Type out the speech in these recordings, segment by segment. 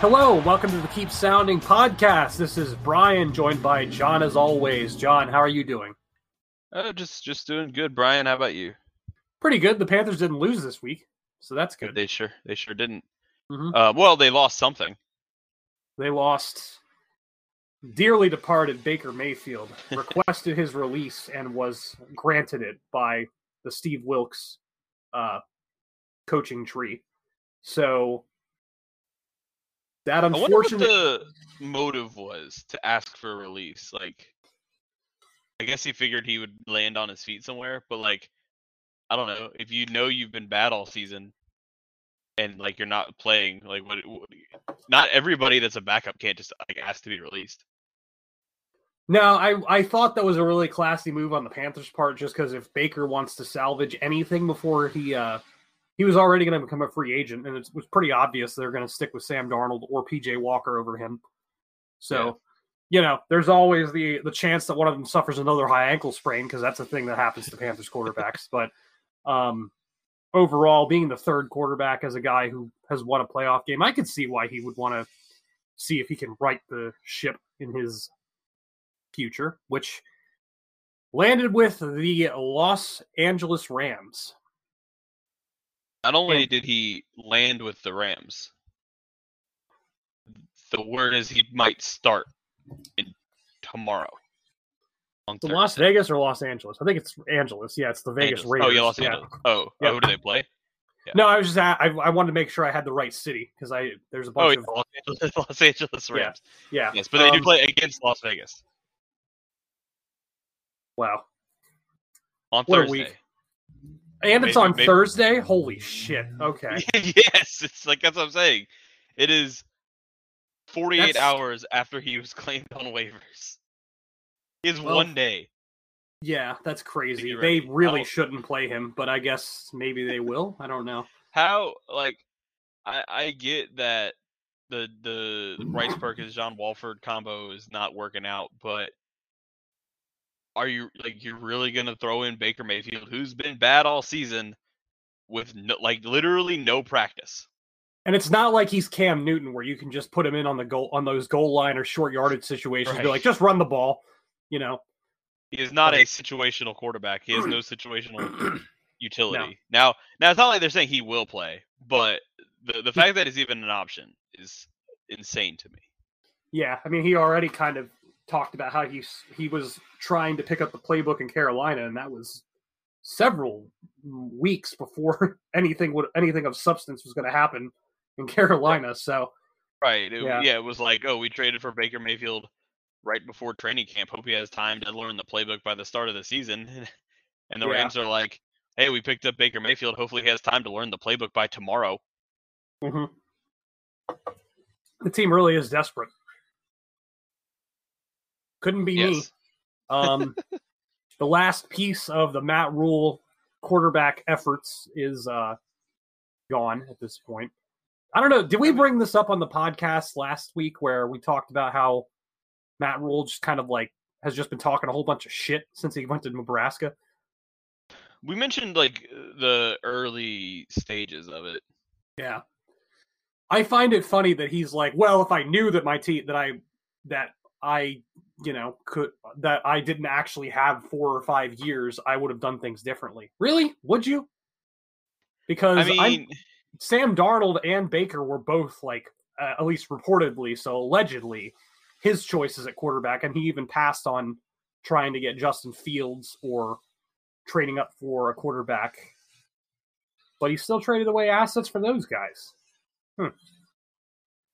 Hello, welcome to the Keep Sounding podcast. This is Brian, joined by John as always. John, how are you doing? Oh, just just doing good, Brian. How about you? Pretty good. The Panthers didn't lose this week, so that's good. They sure they sure didn't. Mhm. Uh, well, they lost something. They lost dearly departed Baker Mayfield, requested his release and was granted it by the Steve Wilks uh, coaching tree. So that I wonder what the motive was to ask for a release. Like, I guess he figured he would land on his feet somewhere, but like, I don't know. If you know you've been bad all season, and like you're not playing, like what? what not everybody that's a backup can't just like ask to be released. No, I I thought that was a really classy move on the Panthers' part, just because if Baker wants to salvage anything before he uh he was already going to become a free agent, and it was pretty obvious they're going to stick with Sam Darnold or PJ Walker over him. So, you know, there's always the the chance that one of them suffers another high ankle sprain because that's a thing that happens to Panthers quarterbacks. but um overall, being the third quarterback as a guy who has won a playoff game, I could see why he would want to see if he can right the ship in his future, which landed with the Los Angeles Rams. Not only And- did he land with the Rams, the word is he might start in tomorrow. On The Las Vegas or Los Angeles? I think it's Angeles. Yeah, it's the Vegas Angeles. Raiders. Oh yeah, Los yeah. Angeles. Oh, Yeah. oh, who do they play? Yeah. No, I was just I, I wanted to make sure I had the right city because I there's a Oh, bunch yeah, of Los Angeles, Los Angeles. Rams. yeah. Yes, but they do um, play against Las Vegas Wow, on What Thursday. And it's Maybe- on maybe- Thursday. Holy shit! Okay, yes, it's like that's what I'm saying. It is 48 That's- hours after he was claimed on waivers. Is Well, one day. yeah, that's crazy. They really shouldn't play him, but I guess maybe they will. I don't know. How like I I get that the the Bryce Perkins John Wolford combo is not working out, but are you like you're really gonna throw in Baker Mayfield, who's been bad all season, with no, like literally no practice? And it's not like he's Cam Newton where you can just put him in on the goal on those goal line or short yardage situations. Be like, just run the ball. You know, He is not a situational quarterback. He has no situational utility. Now, now it's not like they're saying he will play, but the the fact that it's even an option is insane to me. Yeah, I mean, he already kind of talked about how he's he was trying to pick up the playbook in Carolina, and that was several weeks before anything would anything of substance was going to happen in Carolina. So Right. It, Yeah. yeah. It was like, oh, we traded for Baker Mayfield right before training camp. Hope he has time to learn the playbook by the start of the season. And the Yeah. Rams are like, hey, we picked up Baker Mayfield. Hopefully he has time to learn the playbook by tomorrow. mhm. the team really is desperate. Couldn't be me. Um, the last piece of the Matt Rhule quarterback efforts is uh, gone at this point. I don't know. Did we bring this up on the podcast last week where we talked about how Matt Rhule just kind of like has just been talking a whole bunch of shit since he went to Nebraska? We mentioned like the early stages of it. Yeah. I find it funny that he's like, well, if I knew that my team that I that I you know, could that I didn't actually have four or five years, I would have done things differently. Really? Would you? Because I mean, I'm, Sam Darnold and Baker were both like, uh, at least reportedly, so allegedly, his choices at quarterback, and he even passed on trying to get Justin Fields or trading up for a quarterback. But he still traded away assets for those guys.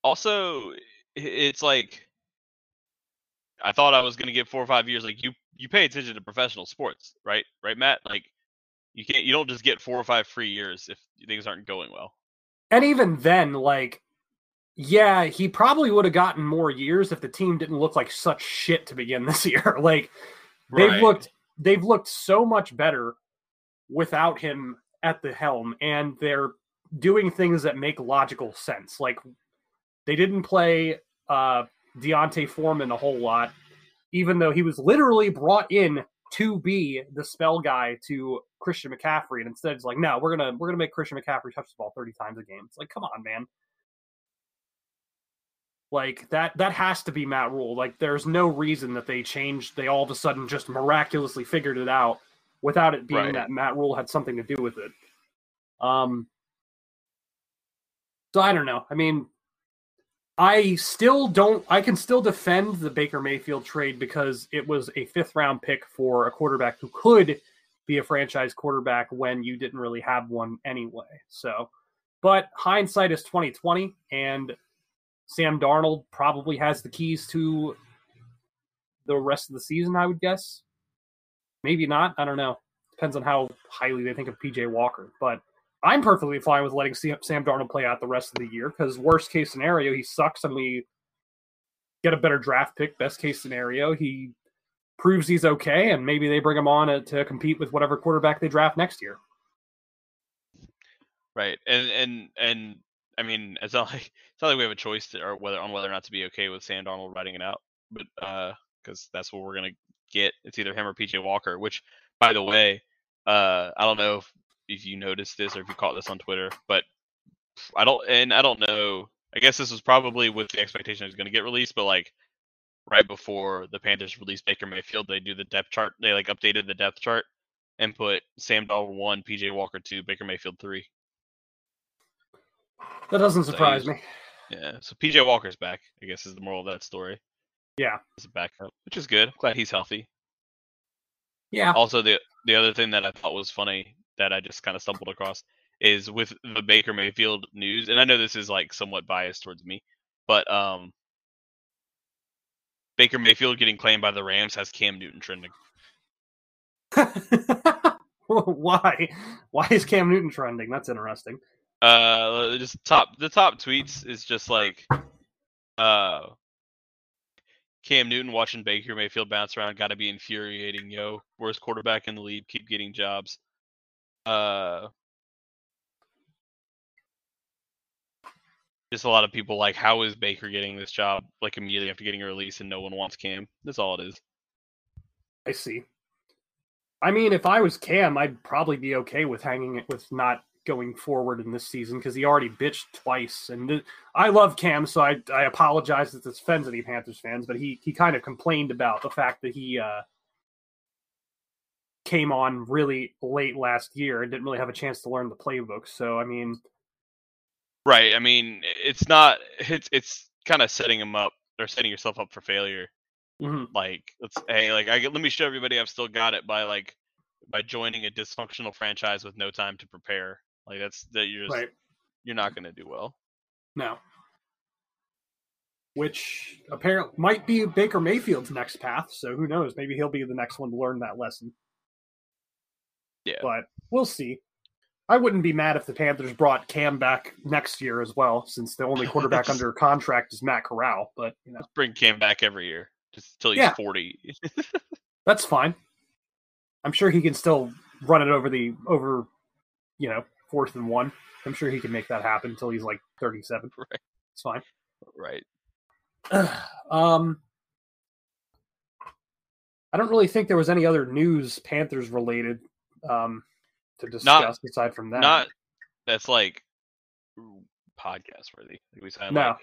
also it's like I thought I was gonna get four or five years. Like you, you pay attention to professional sports, right? Right, Matt? Like you can't, you don't just get four or five free years if things aren't going well. And even then, like, yeah, he probably would have gotten more years if the team didn't look like such shit to begin this year. like, they've Right. looked they've looked so much better without him at the helm, and they're doing things that make logical sense. Like, they didn't play uh D'Onta Foreman a whole lot, even though he was literally brought in to be the spell guy to Christian McCaffrey, and instead it's like, no, we're gonna we're gonna make Christian McCaffrey touch the ball thirty times a game. It's like, come on, man. Like that that has to be Matt Rhule. Like there's no reason that they changed. They all of a sudden just miraculously figured it out without it being Right. that Matt Rhule had something to do with it. Um. So I don't know. I mean, I still don't. I can still defend the Baker Mayfield trade because it was a fifth round pick for a quarterback who could be a franchise quarterback when you didn't really have one anyway. So, but hindsight is twenty twenty, and Sam Darnold probably has the keys to the rest of the season. I would guess. Maybe not. I don't know. Depends on how highly they think of PJ Walker, but. I'm perfectly fine with letting Sam Darnold play out the rest of the year because worst case scenario, he sucks and we get a better draft pick. Best case scenario, he proves he's okay and maybe they bring him on uh, to compete with whatever quarterback they draft next year. Right. And and and I mean, it's not like it's not like we have a choice to, or whether on whether or not to be okay with Sam Darnold writing it out, but uh, because that's what we're gonna get. It's either him or PJ Walker. Which, by the way, uh, I don't know if if you noticed this or if you caught this on Twitter, but I don't, and I don't know. I guess this was probably with the expectation it was going to get released, but like right before the Panthers released Baker Mayfield, they do the depth chart. They like updated the depth chart and put Sam Darnold one, PJ Walker two, Baker Mayfield three. That doesn't surprise he's- me. Yeah, so PJ Walker's back. I guess is the moral of that story. Yeah. As a backup, which is good. I'm glad he's healthy. Yeah. Also, the the other thing that I thought was funny that I just kind of stumbled across is with the Baker Mayfield news, and I know this is like somewhat biased towards me, but um, Baker Mayfield getting claimed by the Rams has Cam Newton trending. Why? Why is Cam Newton trending? That's interesting. Uh, just top the top tweets is just like, uh, Cam Newton watching Baker Mayfield bounce around got to be infuriating, yo. Worst quarterback in the league, keep getting jobs. Uh, just a lot of people like, how is Baker getting this job like immediately after getting a release and no one wants Cam? That's all it is. I see. I mean, if I was Cam, I'd probably be okay with hanging it with not going forward in this season because he already bitched twice. And th- I love Cam, so I I apologize if this offends any Panthers fans, but he he kind of complained about the fact that he uh came on really late last year and didn't really have a chance to learn the playbook. So I mean, Right. I mean, it's not. It's it's kind of setting him up or setting yourself up for failure. mhm. like let's hey like I let me show everybody I've still got it by like by joining a dysfunctional franchise with no time to prepare. Like that's that you're just right you're not going to do well. no. Which apparently might be Baker Mayfield's next path. So who knows? Maybe he'll be the next one to learn that lesson. Yeah. but we'll see. I wouldn't be mad if the Panthers brought Cam back next year as well, since the only quarterback under contract is Matt Corral. But you know, Let's bring Cam back every year just until he's Yeah. 40. that's fine. I'm sure he can still run it over the over, you know, fourth and one. I'm sure he can make that happen until he's like 37. Right. It's fine. right. um, I don't really think there was any other news Panthers related um, to discuss aside from that. Not that's like podcast worthy. Like we signed No. like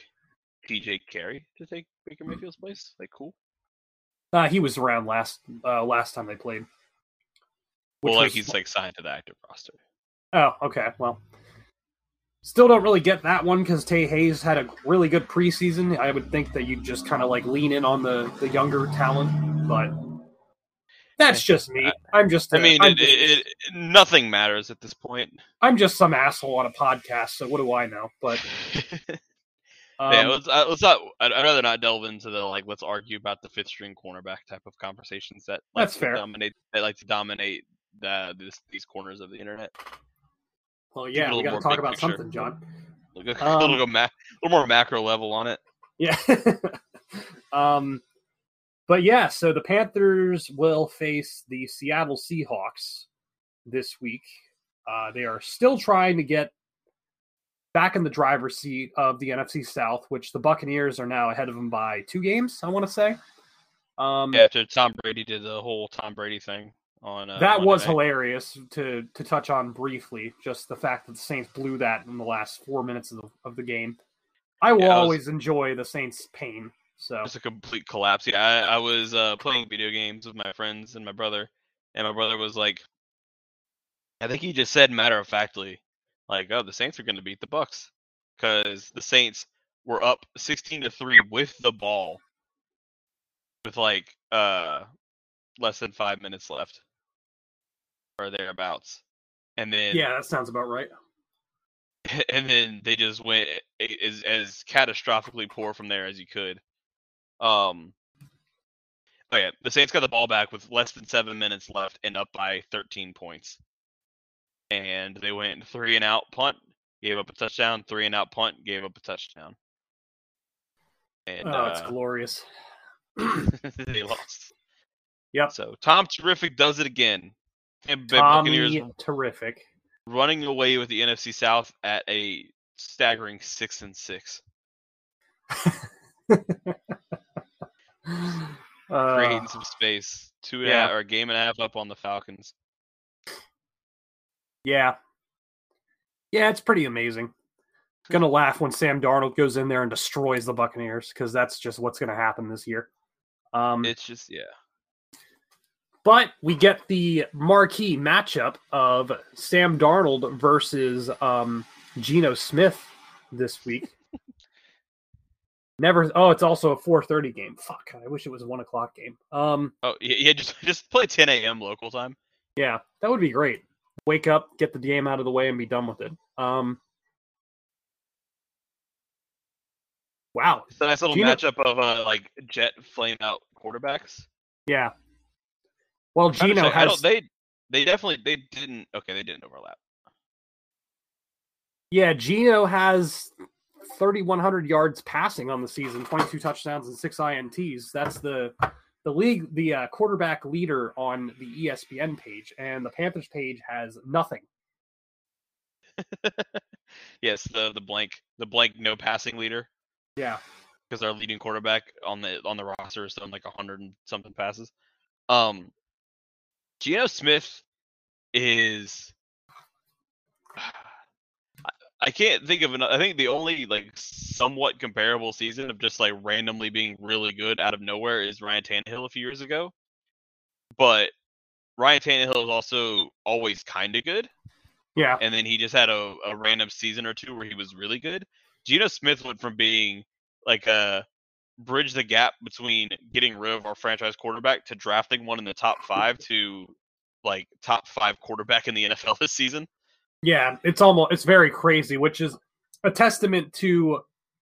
TJ Carrie to take Baker Mayfield's place. Like cool. Uh, he was around last uh, last time they played. Well, like was- he's like signed to the active roster. Oh, okay. Well, still don't really get that one because Tae Hayes had a really good preseason. I would think that you'd just kind of like lean in on the the younger talent, but that's just me. I'm just. I a- mean, it, just, it, it, nothing matters at this point. I'm just some asshole on a podcast. So what do I know? But um, yeah, let's, uh, let's not. I'd, I'd rather not delve into the like. Let's argue about the fifth string cornerback type of conversations that like That's fair. Dominate that like to dominate the this, these corners of the internet. well, yeah, we got to talk about picture. something, John. A Um, little, go ma- a little more macro level on it. Yeah. um, but yeah, so the Panthers will face the Seattle Seahawks this week. Uh, they are still trying to get back in the driver's seat of the NFC South, which the Buccaneers are now ahead of them by two games. I want to say. Um, Yeah, after Tom Brady did the whole Tom Brady thing on uh, that Monday was night. hilarious to to touch on briefly. Just the fact that the Saints blew that in the last four minutes of the, of the game. I will Yeah, I was- always enjoy the Saints' pain. So Just a complete collapse. Yeah, I, I was uh, playing video games with my friends and my brother, and my brother was like, I think he just said matter of factly, like, "Oh, the Saints are going to beat the Bucks," because the Saints were up sixteen to three with the ball, with like uh less than five minutes left, or thereabouts, and then yeah, that sounds about right. and then they just went as as catastrophically poor from there as you could. Um. Oh yeah, the Saints got the ball back with less than seven minutes left and up by 13 points. And they went three and out punt, gave up a touchdown. Three and out punt, gave up a touchdown. And oh, it's uh, glorious. they lost. Yep. So Tom Terrific does it again. And the Buccaneers Tommy, terrific. running away with the NFC South at a staggering six and six. Uh, creating some space. Two and a yeah. half or a game and a half up on the Falcons. yeah, yeah, it's pretty amazing. Gonna laugh when Sam Darnold goes in there and destroys the Buccaneers because that's just what's gonna happen this year. Um, It's just yeah. But we get the marquee matchup of Sam Darnold versus um, Geno Smith this week. Never. Oh, it's also a 4:30 game. Fuck! I wish it was a one o'clock game. Um, Oh yeah, just just play 10 a.m. local time. yeah, that would be great. Wake up, get the game out of the way, and be done with it. Um, wow. It's a nice little Geno- matchup of uh like jet flame out quarterbacks. Yeah. Well, Geno say, has. they they definitely they didn't okay they didn't overlap. Yeah, Geno has 3,100 yards passing on the season, 22 touchdowns and six ints. That's the the league, the uh, quarterback leader on the ESPN page, and the Panthers page has nothing. yes, the the blank the blank no passing leader Yeah, because our leading quarterback on the on the roster is done like hundred and something passes. Um, Geno Smith is. I- can't think of an. I think the only like somewhat comparable season of just like randomly being really good out of nowhere is Ryan Tannehill a few years ago. But Ryan Tannehill is also always kind of good yeah, and then he just had a, a random season or two where he was really good. Geno Smith went from being like a bridge the gap between getting rid of our franchise quarterback to drafting one in the top five to like top five quarterback in the NFL this season. Yeah. It's almost it's very crazy, which is a testament to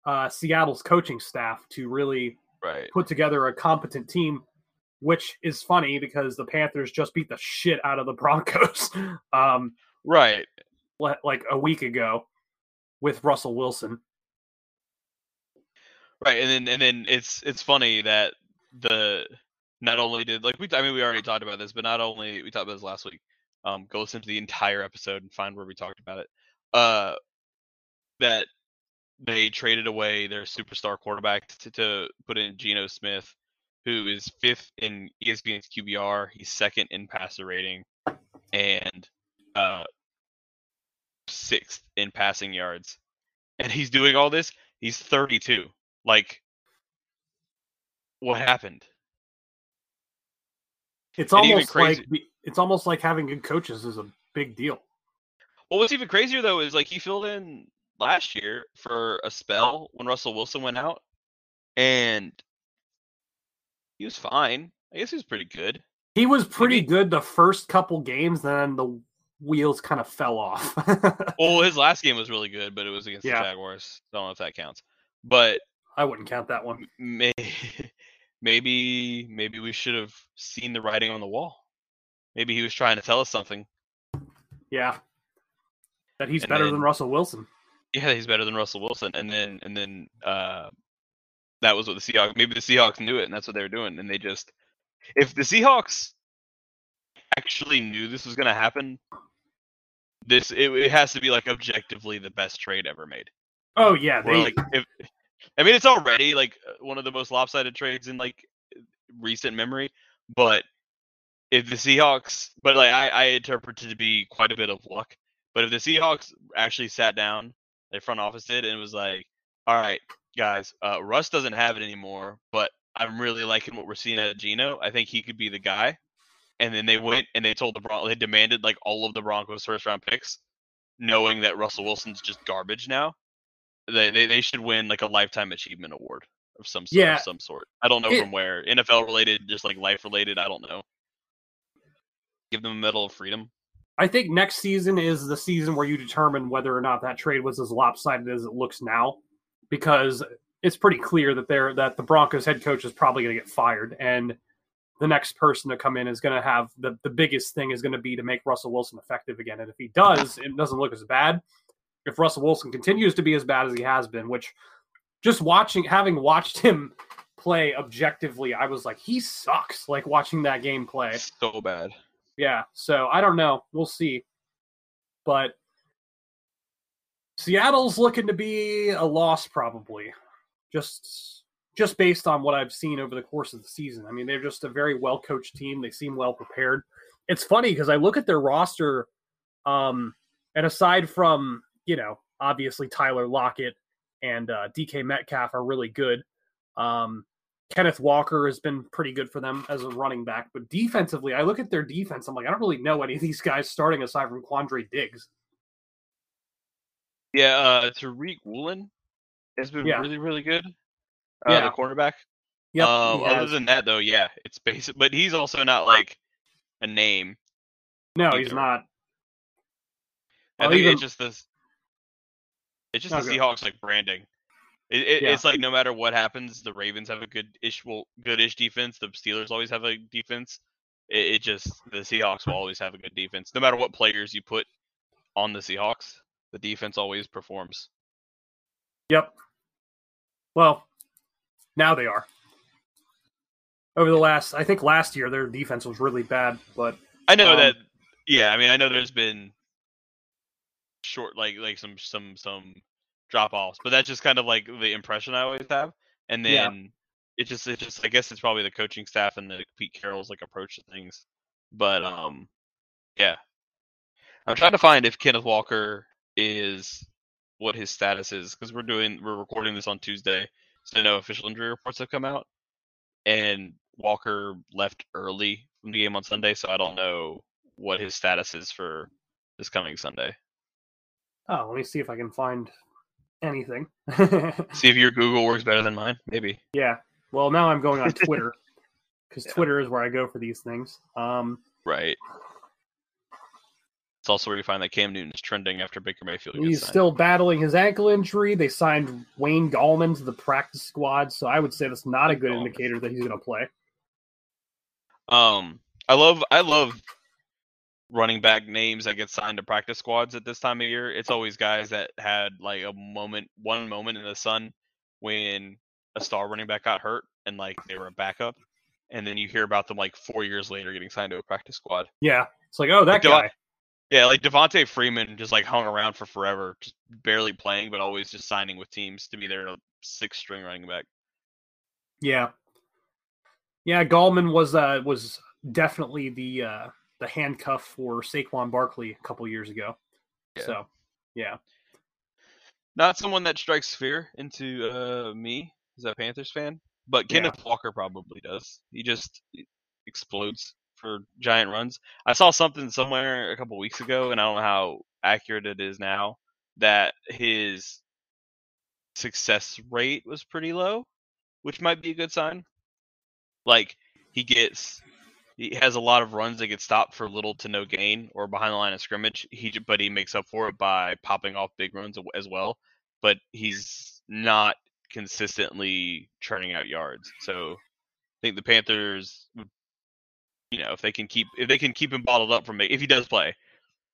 uh, Seattle's coaching staff to really Right. put together a competent team. Which is funny because the Panthers just beat the shit out of the Broncos. Um, Right. like a week ago with Russell Wilson. Right. And then and then it's it's funny that the not only did like we I mean we already talked about this, but not only we talked about this last week. Um, go listen to the entire episode and find where we talked about it. Uh, that they traded away their superstar quarterback to, to put in Geno Smith, who is fifth in ESPN's QBR. He's second in passer rating, and uh, sixth in passing yards. And he's doing all this. He's 32. Like, what happened? It's And almost crazy- like it's almost like having good coaches is a big deal. Well, what's even crazier though is like he filled in last year for a spell when Russell Wilson went out, and he was fine. I guess he was pretty good. He was pretty Maybe- good the first couple games, then the wheels kind of fell off. Well, his last game was really good, but it was against Yeah. the Jaguars. I don't know if that counts. But I wouldn't count that one. may, maybe maybe we should have seen the writing on the wall. Maybe he was trying to tell us something. Yeah, that he's And better then- than Russell Wilson. Yeah, he's better than Russell Wilson. And then and then uh that was what the Seahawks maybe the Seahawks knew it and that's what they were doing. And they just if the Seahawks actually knew this was gonna happen, this it, it has to be like objectively the best trade ever made. Oh yeah, they like if I mean it's already like uh, one of the most lopsided trades in like recent memory, but if the Seahawks but like I, I interpret it to be quite a bit of luck. But if the Seahawks actually sat down, their front office did, and was like, All right, guys, uh Russ doesn't have it anymore, but I'm really liking what we're seeing out of Geno. I think he could be the guy. And then they went and they told the Bron they demanded like all of the Broncos first round picks, knowing that Russell Wilson's just garbage now they, they they should win like a lifetime achievement award of some sort. Yeah. Of some sort. I don't know It- from where. NFL related, just like life related. I don't know. Give them a medal of freedom. I think next season is the season where you determine whether or not that trade was as lopsided as it looks now, because it's pretty clear that they're that the Broncos head coach is probably going to get fired, and the next person to come in is going to have the the biggest thing is going to be to make Russell Wilson effective again, and if he does, it doesn't look as bad. If Russell Wilson continues to be as bad as he has been, which just watching, having watched him play objectively, I was like, he sucks. Like watching that game play. So bad. Yeah, so I don't know. We'll see. But Seattle's looking to be a loss probably. Just just based on what I've seen over the course of the season. I mean, they're just a very well coached team. They seem well prepared. It's funny because I look at their roster um and aside from, you know, obviously Tyler Lockett and uh, DK Metcalf are really good. Um Kenneth Walker has been pretty good for them as a running back, but defensively, I look at their defense. I'm like, I don't really know any of these guys starting aside from Quandre Diggs. Yeah, uh Tariq Woolen has been Yeah. really, really good. Uh, Yeah. the cornerback. Yeah. um, other than that though, yeah, it's basic but he's also not like a name. no, he's not. I Well, think even- it's just this it's just the. Seahawks like branding. It, it, Yeah. It's like no matter what happens, the Ravens have a good ish, well, good ish defense. The Steelers always have a defense. It, it just the Seahawks will always have a good defense, no matter what players you put on the Seahawks. The defense always performs. Yep. Well, now they are. Over the last, I think last year their defense was really bad, but I know Um, that. Yeah, I mean, I know there's been short, like like some some some drop offs, but that's just kind of like the impression I always have. And then Yeah. it just it just I guess it's probably the coaching staff and the Pete Carroll's like approach to things. But um, yeah, I'm trying to find if Kenneth Walker is what his status is because we're doing we're recording this on Tuesday, so no official injury reports have come out. And Walker left early from the game on Sunday, so I don't know what his status is for this coming Sunday. oh, let me see if I can find anything. See if your Google works better than mine. Maybe. yeah. Well, now I'm going on Twitter because Yeah. Twitter is where I go for these things. Um, Right. It's also where you find that Cam Newton is trending after Baker Mayfield. He's still battling his ankle injury. They signed Wayne Gallman to the practice squad, so I would say that's not a good Gallman. indicator that he's going to play. Um, I love I love running back names that get signed to practice squads at this time of year. It's always guys that had like a moment, one moment in the sun when a star running back got hurt and like they were a backup, and then you hear about them like four years later getting signed to a practice squad. Yeah, it's like, oh, that Like, guy. Yeah, like Devonta Freeman just like hung around for forever, just barely playing, but always just signing with teams to be their sixth string running back. Yeah, yeah. Gallman was uh, was definitely the uh, the handcuff for Saquon Barkley a couple years ago. Yeah. So, yeah, Not someone that strikes fear into uh, me as a Panthers fan, but Yeah. Kenneth Walker probably does. He just explodes. for giant runs. I saw something somewhere a couple weeks ago, and I don't know how accurate it is now. That his success rate was pretty low, which might be a good sign. Like he gets, he has a lot of runs that get stopped for little to no gain or behind the line of scrimmage. He but he makes up for it by popping off big runs as well. But he's not consistently churning out yards. So I think the Panthers, you know, if they can keep if they can keep him bottled up from if he does play,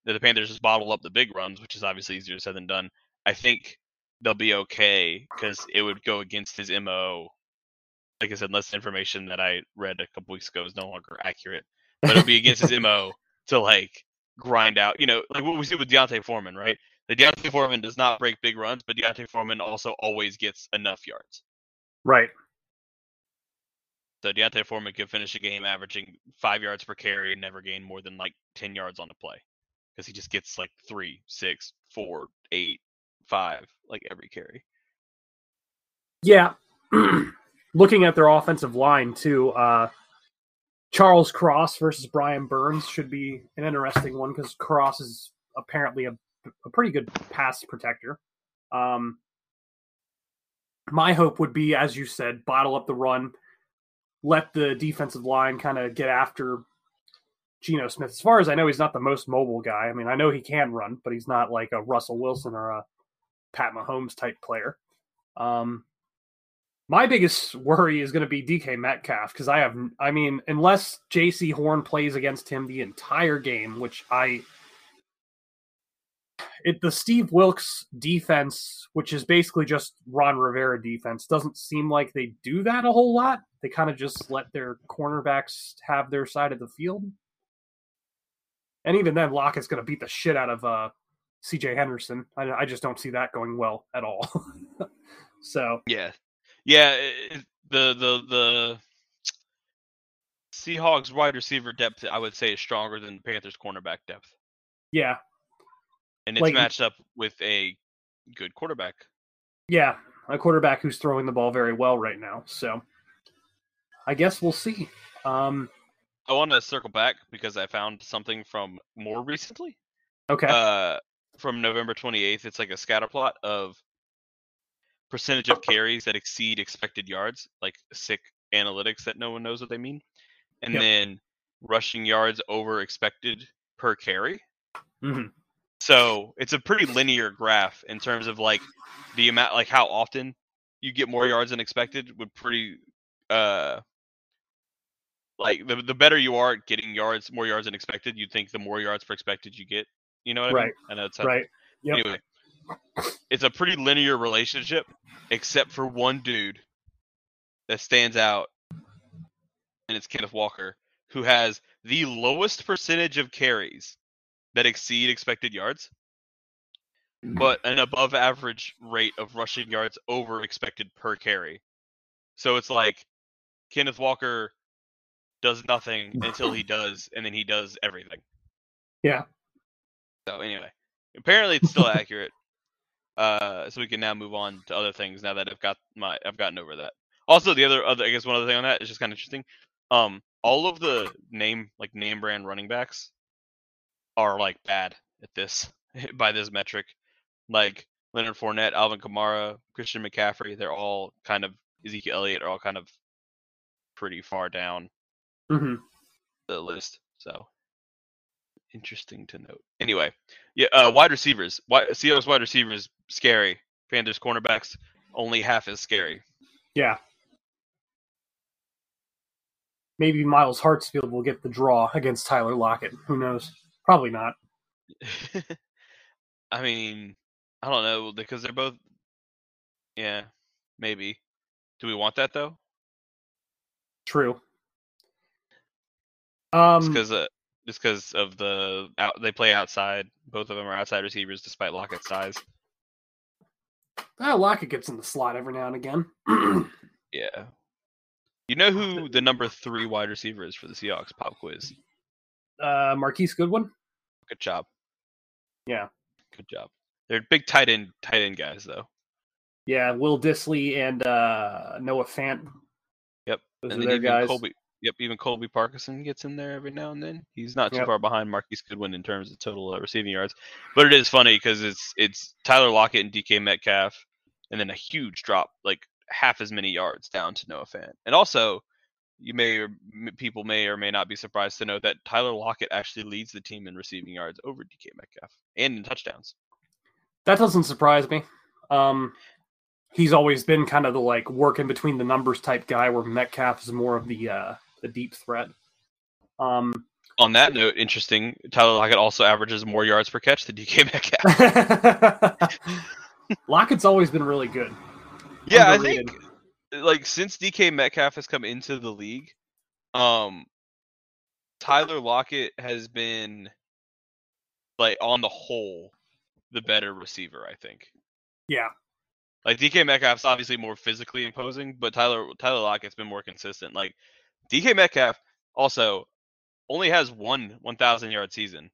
the Panthers just bottle up the big runs, which is obviously easier said than done. I think they'll be okay because it would go against his mo. Like I said, unless the information that I read a couple weeks ago is no longer accurate, but it'll be against his mo to like grind out. You know, like what we see with D'Onta Foreman, right? The D'Onta Foreman does not break big runs, but D'Onta Foreman also always gets enough yards. Right. So D'Onta Foreman could finish a game averaging five yards per carry and never gain more than like ten yards on a play, because he just gets like three, six, four, eight, five, like every carry. Yeah. Looking at their offensive line too, uh, Charles Cross versus Brian Burns should be an interesting one because Cross is apparently a, a pretty good pass protector. Um, my hope would be, as you said, bottle up the run, let the defensive line kind of get after Geno Smith. As far as I know, he's not the most mobile guy. I mean, I know he can run, but he's not like a Russell Wilson or a Pat Mahomes type player. Um, my biggest worry is going to be DK Metcalf because I have, I mean, unless Jaycee Horn plays against him the entire game, which I, it the Steve Wilks defense, which is basically just Ron Rivera defense, doesn't seem like they do that a whole lot. They kind of just let their cornerbacks have their side of the field. And even then, Lockett's going to beat the shit out of uh, CJ Henderson. I, I just don't see that going well at all. so yeah, yeah. It, the the the Seahawks wide receiver depth, I would say, is stronger than the Panthers cornerback depth. Yeah, and it's like, matched up with a good quarterback. Yeah, a quarterback who's throwing the ball very well right now. So I guess we'll see. Um, I want to circle back because I found something from more recently. Okay. Uh, from November 28th. It's like a scatter plot of percentage of carries that exceed expected yards, like sick analytics that no one knows what they mean, and yep. then rushing yards over expected per carry. Mm-hmm. So it's a pretty linear graph in terms of like the amount, like how often you get more yards than expected would pretty, uh, like the the better you are at getting yards, more yards than expected, you'd think the more yards per expected you get, you know what I right. mean? I know it's right. Yep. Anyway, it's a pretty linear relationship, except for one dude that stands out, and it's Kenneth Walker, who has the lowest percentage of carries that exceed expected yards, but an above average rate of rushing yards over expected per carry. So it's like Kenneth Walker does nothing until he does, and then he does everything. Yeah. So anyway, apparently it's still accurate. Uh, so we can now move on to other things now that I've got my I've gotten over that. Also, the other other I guess one other thing on that is just kind of interesting. Um, all of the name like name brand running backs are like bad at this by this metric. Like Leonard Fournette, Alvin Kamara, Christian McCaffrey, they're all kind of Ezekiel Elliott are all kind of pretty far down mm-hmm. the list. So interesting to note. Anyway, yeah, uh, wide receivers. Wide, Seahawks wide receivers scary. Panthers cornerbacks only half as scary. Yeah. Maybe Myles Hartsfield will get the draw against Tyler Lockett. Who knows? Probably not. I mean, I don't know because they're both. Yeah, maybe. Do we want that though? True. Um, because uh, just because of the out, they play outside. Both of them are outside receivers, despite Lockett's size. Uh, Lockett gets in the slot every now and again. yeah. You know who the number three wide receiver is for the Seahawks? Pop quiz. Uh, Marquise Goodwin. Good job. Yeah. Good job. They're big tight end tight end guys though. Yeah, Will Dissly and uh, Noah Fant. Yep. Those and are their guys. Colby Yep, even Colby Parkinson gets in there every now and then. He's not too Yep. far behind Marquise Goodwin in terms of total uh, receiving yards, but it is funny because it's it's Tyler Lockett and DK Metcalf, and then a huge drop, like half as many yards down to Noah Fant. And also, you may or people may or may not be surprised to know that Tyler Lockett actually leads the team in receiving yards over DK Metcalf and in touchdowns. That doesn't surprise me. Um, he's always been kind of the like working between the numbers type guy, where Metcalf is more of the uh, the deep threat. Um, On that note, interesting. Tyler Lockett also averages more yards per catch than DK Metcalf. Lockett's always been really good. Yeah, I think like since DK Metcalf has come into the league, um Tyler Lockett has been like on the whole the better receiver, I think. Yeah, Like DK Metcalf's obviously more physically imposing, but Tyler Tyler Lockett's been more consistent. Like DK Metcalf also only has one 1000 yard season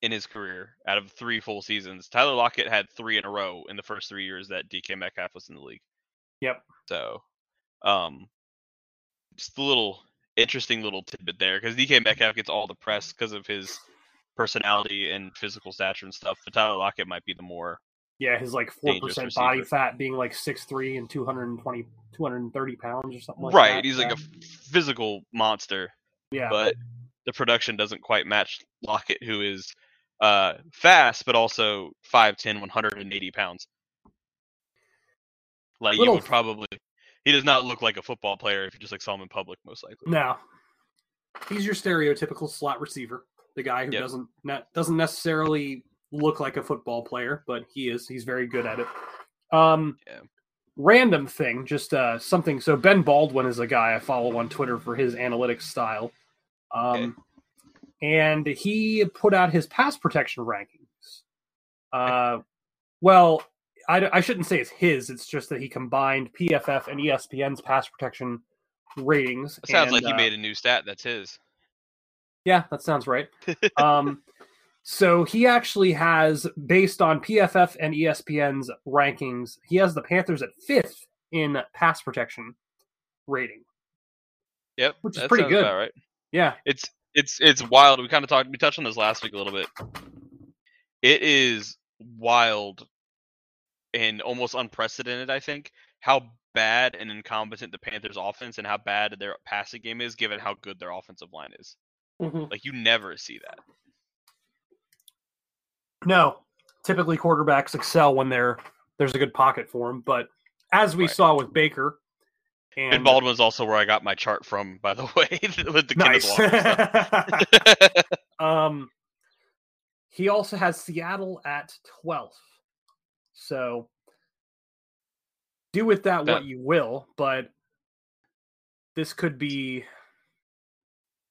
in his career out of 3 full seasons. Tyler Lockett had 3 in a row in the first 3 years that DK Metcalf was in the league. Yep. So, um, just a little interesting little tidbit there because DK Metcalf gets all the press because of his personality and physical stature and stuff. But Tyler Lockett might be the more yeah, his like four percent body receiver. fat, being like 6'3 and 220, 230 pounds or something like right. that. He's like a physical monster, yeah. but the production doesn't quite match Lockett, who is uh, fast but also 5'10", 180 pounds. Like Little- you would probably. He does not look like a football player if you just like saw him in public, most likely. No, he's your stereotypical slot receiver, the guy who Yep. doesn't ne- doesn't necessarily look like a football player, but he is. He's very good at it. Um, Yeah. random thing, just uh, something. So Ben Baldwin is a guy I follow on Twitter for his analytics style, um, and he put out his pass protection rankings. Uh, well, I, I shouldn't say it's his. It's just that he combined PFF and ESPN's pass protection ratings. It sounds and, like he uh, made a new stat that's his. yeah, that sounds right. um, so he actually has, based on PFF and ESPN's rankings, he has the Panthers at fifth in pass protection rating. Yep, Which is pretty good. Right. Yeah, It's it's it's wild. We kind of talked. We touched on this last week a little bit. It is wild and almost unprecedented. I think how bad and incompetent the Panthers' offense and how bad their passing game is, given how good their offensive line is. Mm-hmm. Like you never see that. No. Typically, quarterbacks excel when they're there's a good pocket for them, but as we Right. saw with Baker and And Baldwin's also where I got my chart from, by the way, with the nice. Um, he also has Seattle at 12th. So do with that what you will, but this could be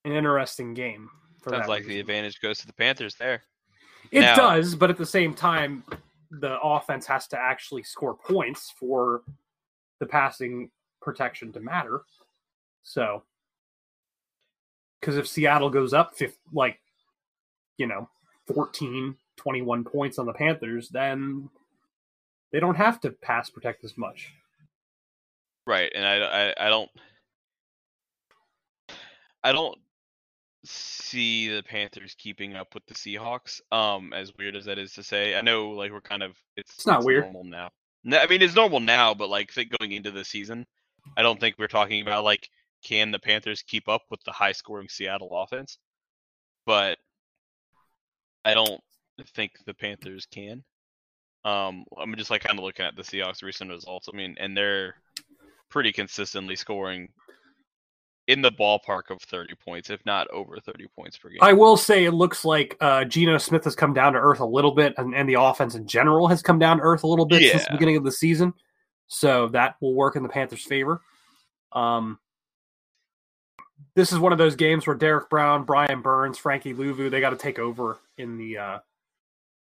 an interesting game. For Sounds that like the advantage goes to the Panthers there. It Now- does, but at the same time, the offense has to actually score points for the passing protection to matter. So, because if Seattle goes up, like, you know, 14, 21 points on the Panthers, then they don't have to pass protect as much. Right, and I, I, I don't, I don't see the Panthers keeping up with the Seahawks. Um, as weird as that is to say, I know like we're kind of it's, It's not weird. normal now. No, I mean it's normal now, but like think going into the season, I don't think we're talking about like can the Panthers keep up with the high scoring Seattle offense, but I don't think the Panthers can. Um, I'm just like kind of looking at the Seahawks' recent results. I mean, and they're pretty consistently scoring in the ballpark of 30 points, if not over 30 points per game. I will say it looks like uh, Geno Smith has come down to earth a little bit, and, and the offense in general has come down to earth a little bit since the beginning of the season. So that will work in the Panthers' favor. Um, this is one of those games where Derrick Brown, Brian Burns, Frankie Luvu, they got to take over in the uh,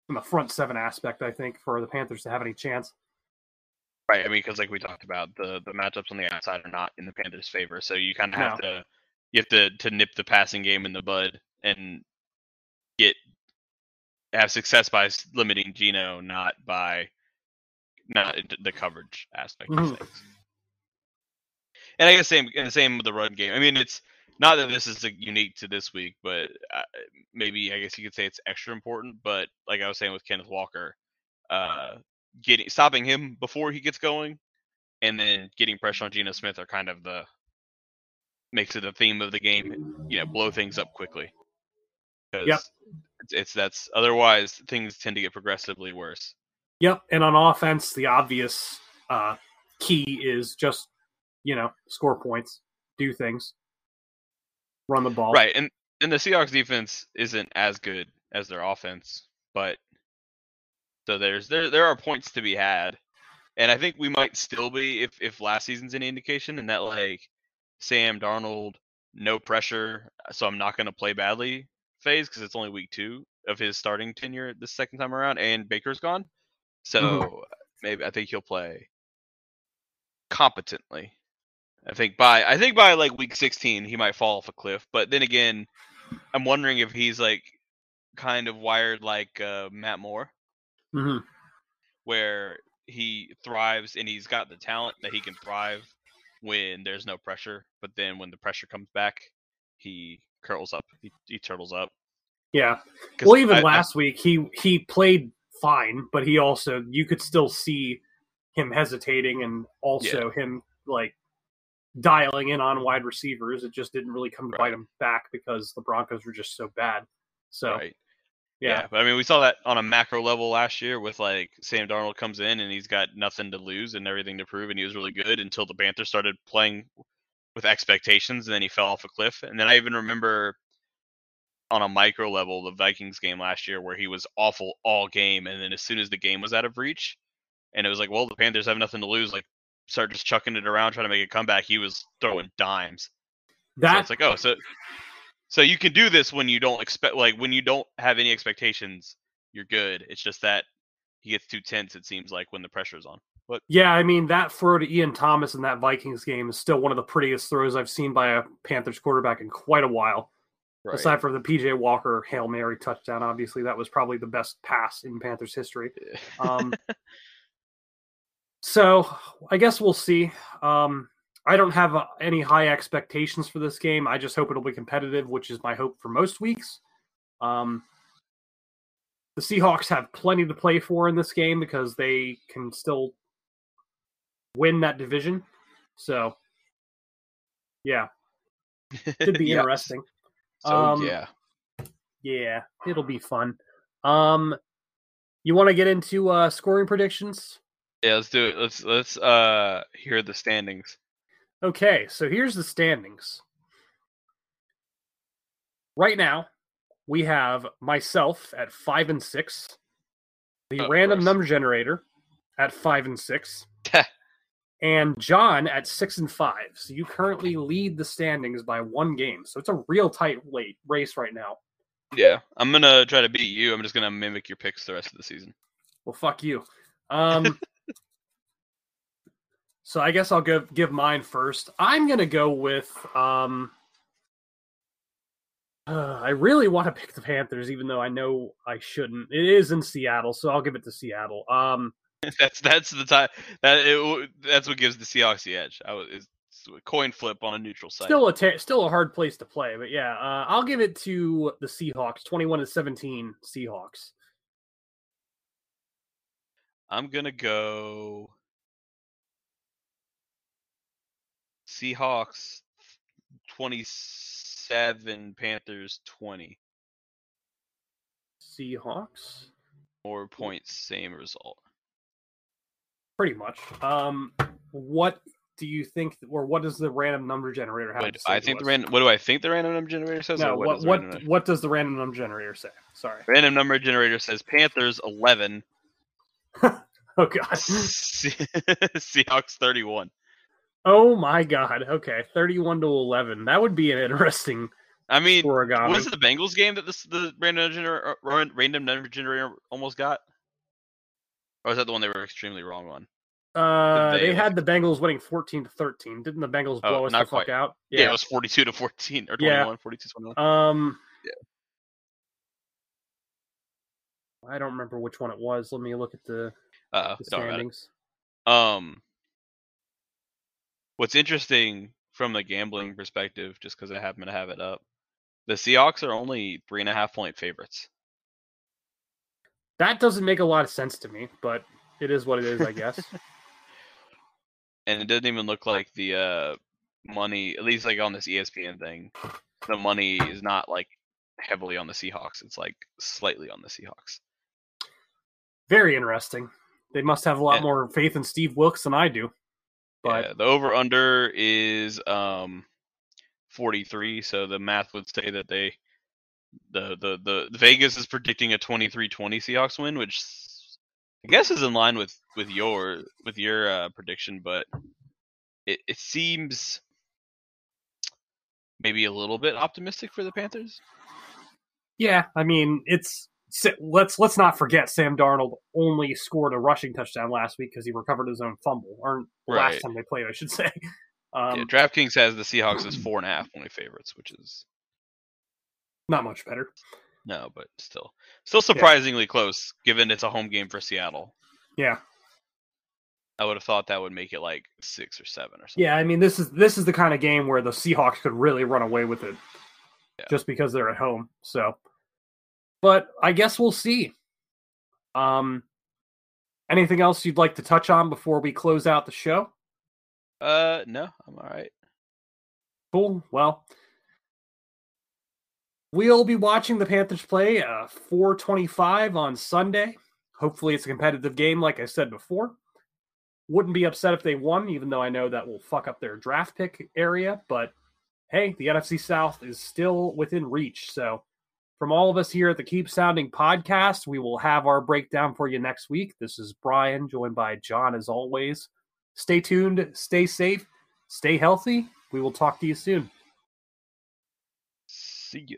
in the front seven aspect. I think for the Panthers to have any chance. Right. I mean, because like we talked about, the the matchups on the outside are not in the Panthers' favor, so you kind of have to you have to to nip the passing game in the bud and get have success by limiting Geno, not by not the coverage aspect Mhm. of things. and I guess same and the same with the run game. I mean, it's not that this is unique to this week, but uh, maybe I guess you could say it's extra important. But like I was saying with Kenneth Walker, uh, getting stopping him before he gets going, and then getting pressure on Geno Smith are kind of the makes it a theme of the game. You know, blow things up quickly. Yep. It's, it's that's otherwise things tend to get progressively worse. Yep. And on offense, the obvious uh, key is just you know score points, do things, run the ball. Right, and and the Seahawks defense isn't as good as their offense, but so there's there there are points to be had, and I think we might still be if if last season's any indication, and that like Sam Darnold, no pressure, so I'm not going to play badly phase because it's only week two of his starting tenure the second time around, and Baker's gone, so mm-hmm. maybe I think he'll play competently. I think by I think by like week 16 he might fall off a cliff. But then again, I'm wondering if he's like kind of wired like uh, Matt Moore, mm-hmm. where he thrives and he's got the talent that he can thrive when there's no pressure. But then when the pressure comes back, he curls up, he, he turtles up. Yeah. Well, even I, last I, week he he played fine, but he also you could still see him hesitating and also yeah. him like dialing in on wide receivers. It just didn't really come to right. bite him back because the Broncos were just so bad. So, right. Yeah. yeah. But I mean, we saw that on a macro level last year with like Sam Darnold comes in and he's got nothing to lose and everything to prove, and he was really good until the Panthers started playing with expectations, and then he fell off a cliff. And then I even remember on a micro level the Vikings game last year where he was awful all game, and then as soon as the game was out of reach, and it was like, well, the Panthers have nothing to lose. Like start just chucking it around, trying to make a comeback, he was throwing dimes. That's so like, oh, so so you can do this when you don't expect, like when you don't have any expectations, you're good. It's just that he gets too tense. It seems like when the pressure's on. But yeah, I mean that throw to Ian Thomas in that Vikings game is still one of the prettiest throws I've seen by a Panthers quarterback in quite a while. Right. Aside from the PJ Walker Hail Mary touchdown, obviously that was probably the best pass in Panthers history. Um, so I guess we'll see. Um, I don't have uh, any high expectations for this game. I just hope it'll be competitive, which is my hope for most weeks. Um, the Seahawks have plenty to play for in this game because they can still win that division. So, yeah, could be interesting. So um, yeah, yeah, it'll be fun. Um, you want to get into uh, scoring predictions? Yeah, let's do it. Let's let's uh hear the standings. Okay, so here's the standings. Right now, we have myself at five and six, the oh, random number generator at five and six, and John at six and five. So you currently lead the standings by one game. So it's a real tight late race right now. Yeah, I'm gonna try to beat you. I'm just gonna mimic your picks the rest of the season. Well, fuck you. Um, So I guess I'll give give mine first. I'm gonna go with. Um, uh, I really want to pick the Panthers, even though I know I shouldn't. It is in Seattle, so I'll give it to Seattle. Um, that's that's the time that it, that's what gives the Seahawks the edge. I was coin flip on a neutral site. Still a ta- still a hard place to play, but yeah, uh, I'll give it to the Seahawks, twenty-one to seventeen Seahawks. I'm gonna go. Seahawks 27, Panthers 20. Seahawks? More points, same result. Pretty much. Um, what do you think, or what does the random number generator have? I think the random. What do I think the random number generator says? No, what what what, what does the random number generator say? Sorry. Random number generator says Panthers 11. oh God. Seahawks 31. Oh my god. Okay, thirty-one to eleven. That would be an interesting. I mean, origami. was it the Bengals game that this the random generator, uh, random number generator almost got? Or was that the one they were extremely wrong on? Uh, they, they had the Bengals winning fourteen to thirteen. Didn't the Bengals oh, blow oh, us the quite. fuck out? Yeah. yeah. it was forty-two to fourteen or 21, yeah. 42 21. Um. Yeah. I don't remember which one it was. Let me look at the, uh the standings. Um What's interesting from the gambling perspective, just because I happen to have it up, the Seahawks are only three and a half point favorites. That doesn't make a lot of sense to me, but it is what it is, I guess. and it doesn't even look like the uh, money, at least like on this ESPN thing, the money is not like heavily on the Seahawks. It's like slightly on the Seahawks. Very interesting. They must have a lot Yeah. more faith in Steve Wilks than I do. But yeah, the over under is um 43, so the math would say that they the the the Vegas is predicting a 23-20 Seahawks win, which I guess is in line with with your with your uh, prediction, but it it seems maybe a little bit optimistic for the Panthers. yeah, I mean, it's let's let's not forget Sam Darnold only scored a rushing touchdown last week because he recovered his own fumble, or the last time they played, I should say. Um, yeah, DraftKings has the Seahawks as four and a half point favorites, which is not much better. no, but still still surprisingly close given it's a home game for Seattle. Yeah, I would have thought that would make it like six or seven or something. yeah. I mean, this is this is the kind of game where the Seahawks could really run away with it, Yeah. just because they're at home. So, but I guess we'll see. Um, anything else you'd like to touch on before we close out the show? Uh, no, I'm all right. Cool. Well, we'll be watching the Panthers play uh 425 on Sunday. Hopefully it's a competitive game, like I said before. Wouldn't be upset if they won, even though I know that will fuck up their draft pick area. But hey, the NFC South is still within reach. So from all of us here at the Keep Sounding podcast, we will have our breakdown for you next week. This is Brian, joined by John as always. Stay tuned, stay safe, stay healthy. We will talk to you soon. See you.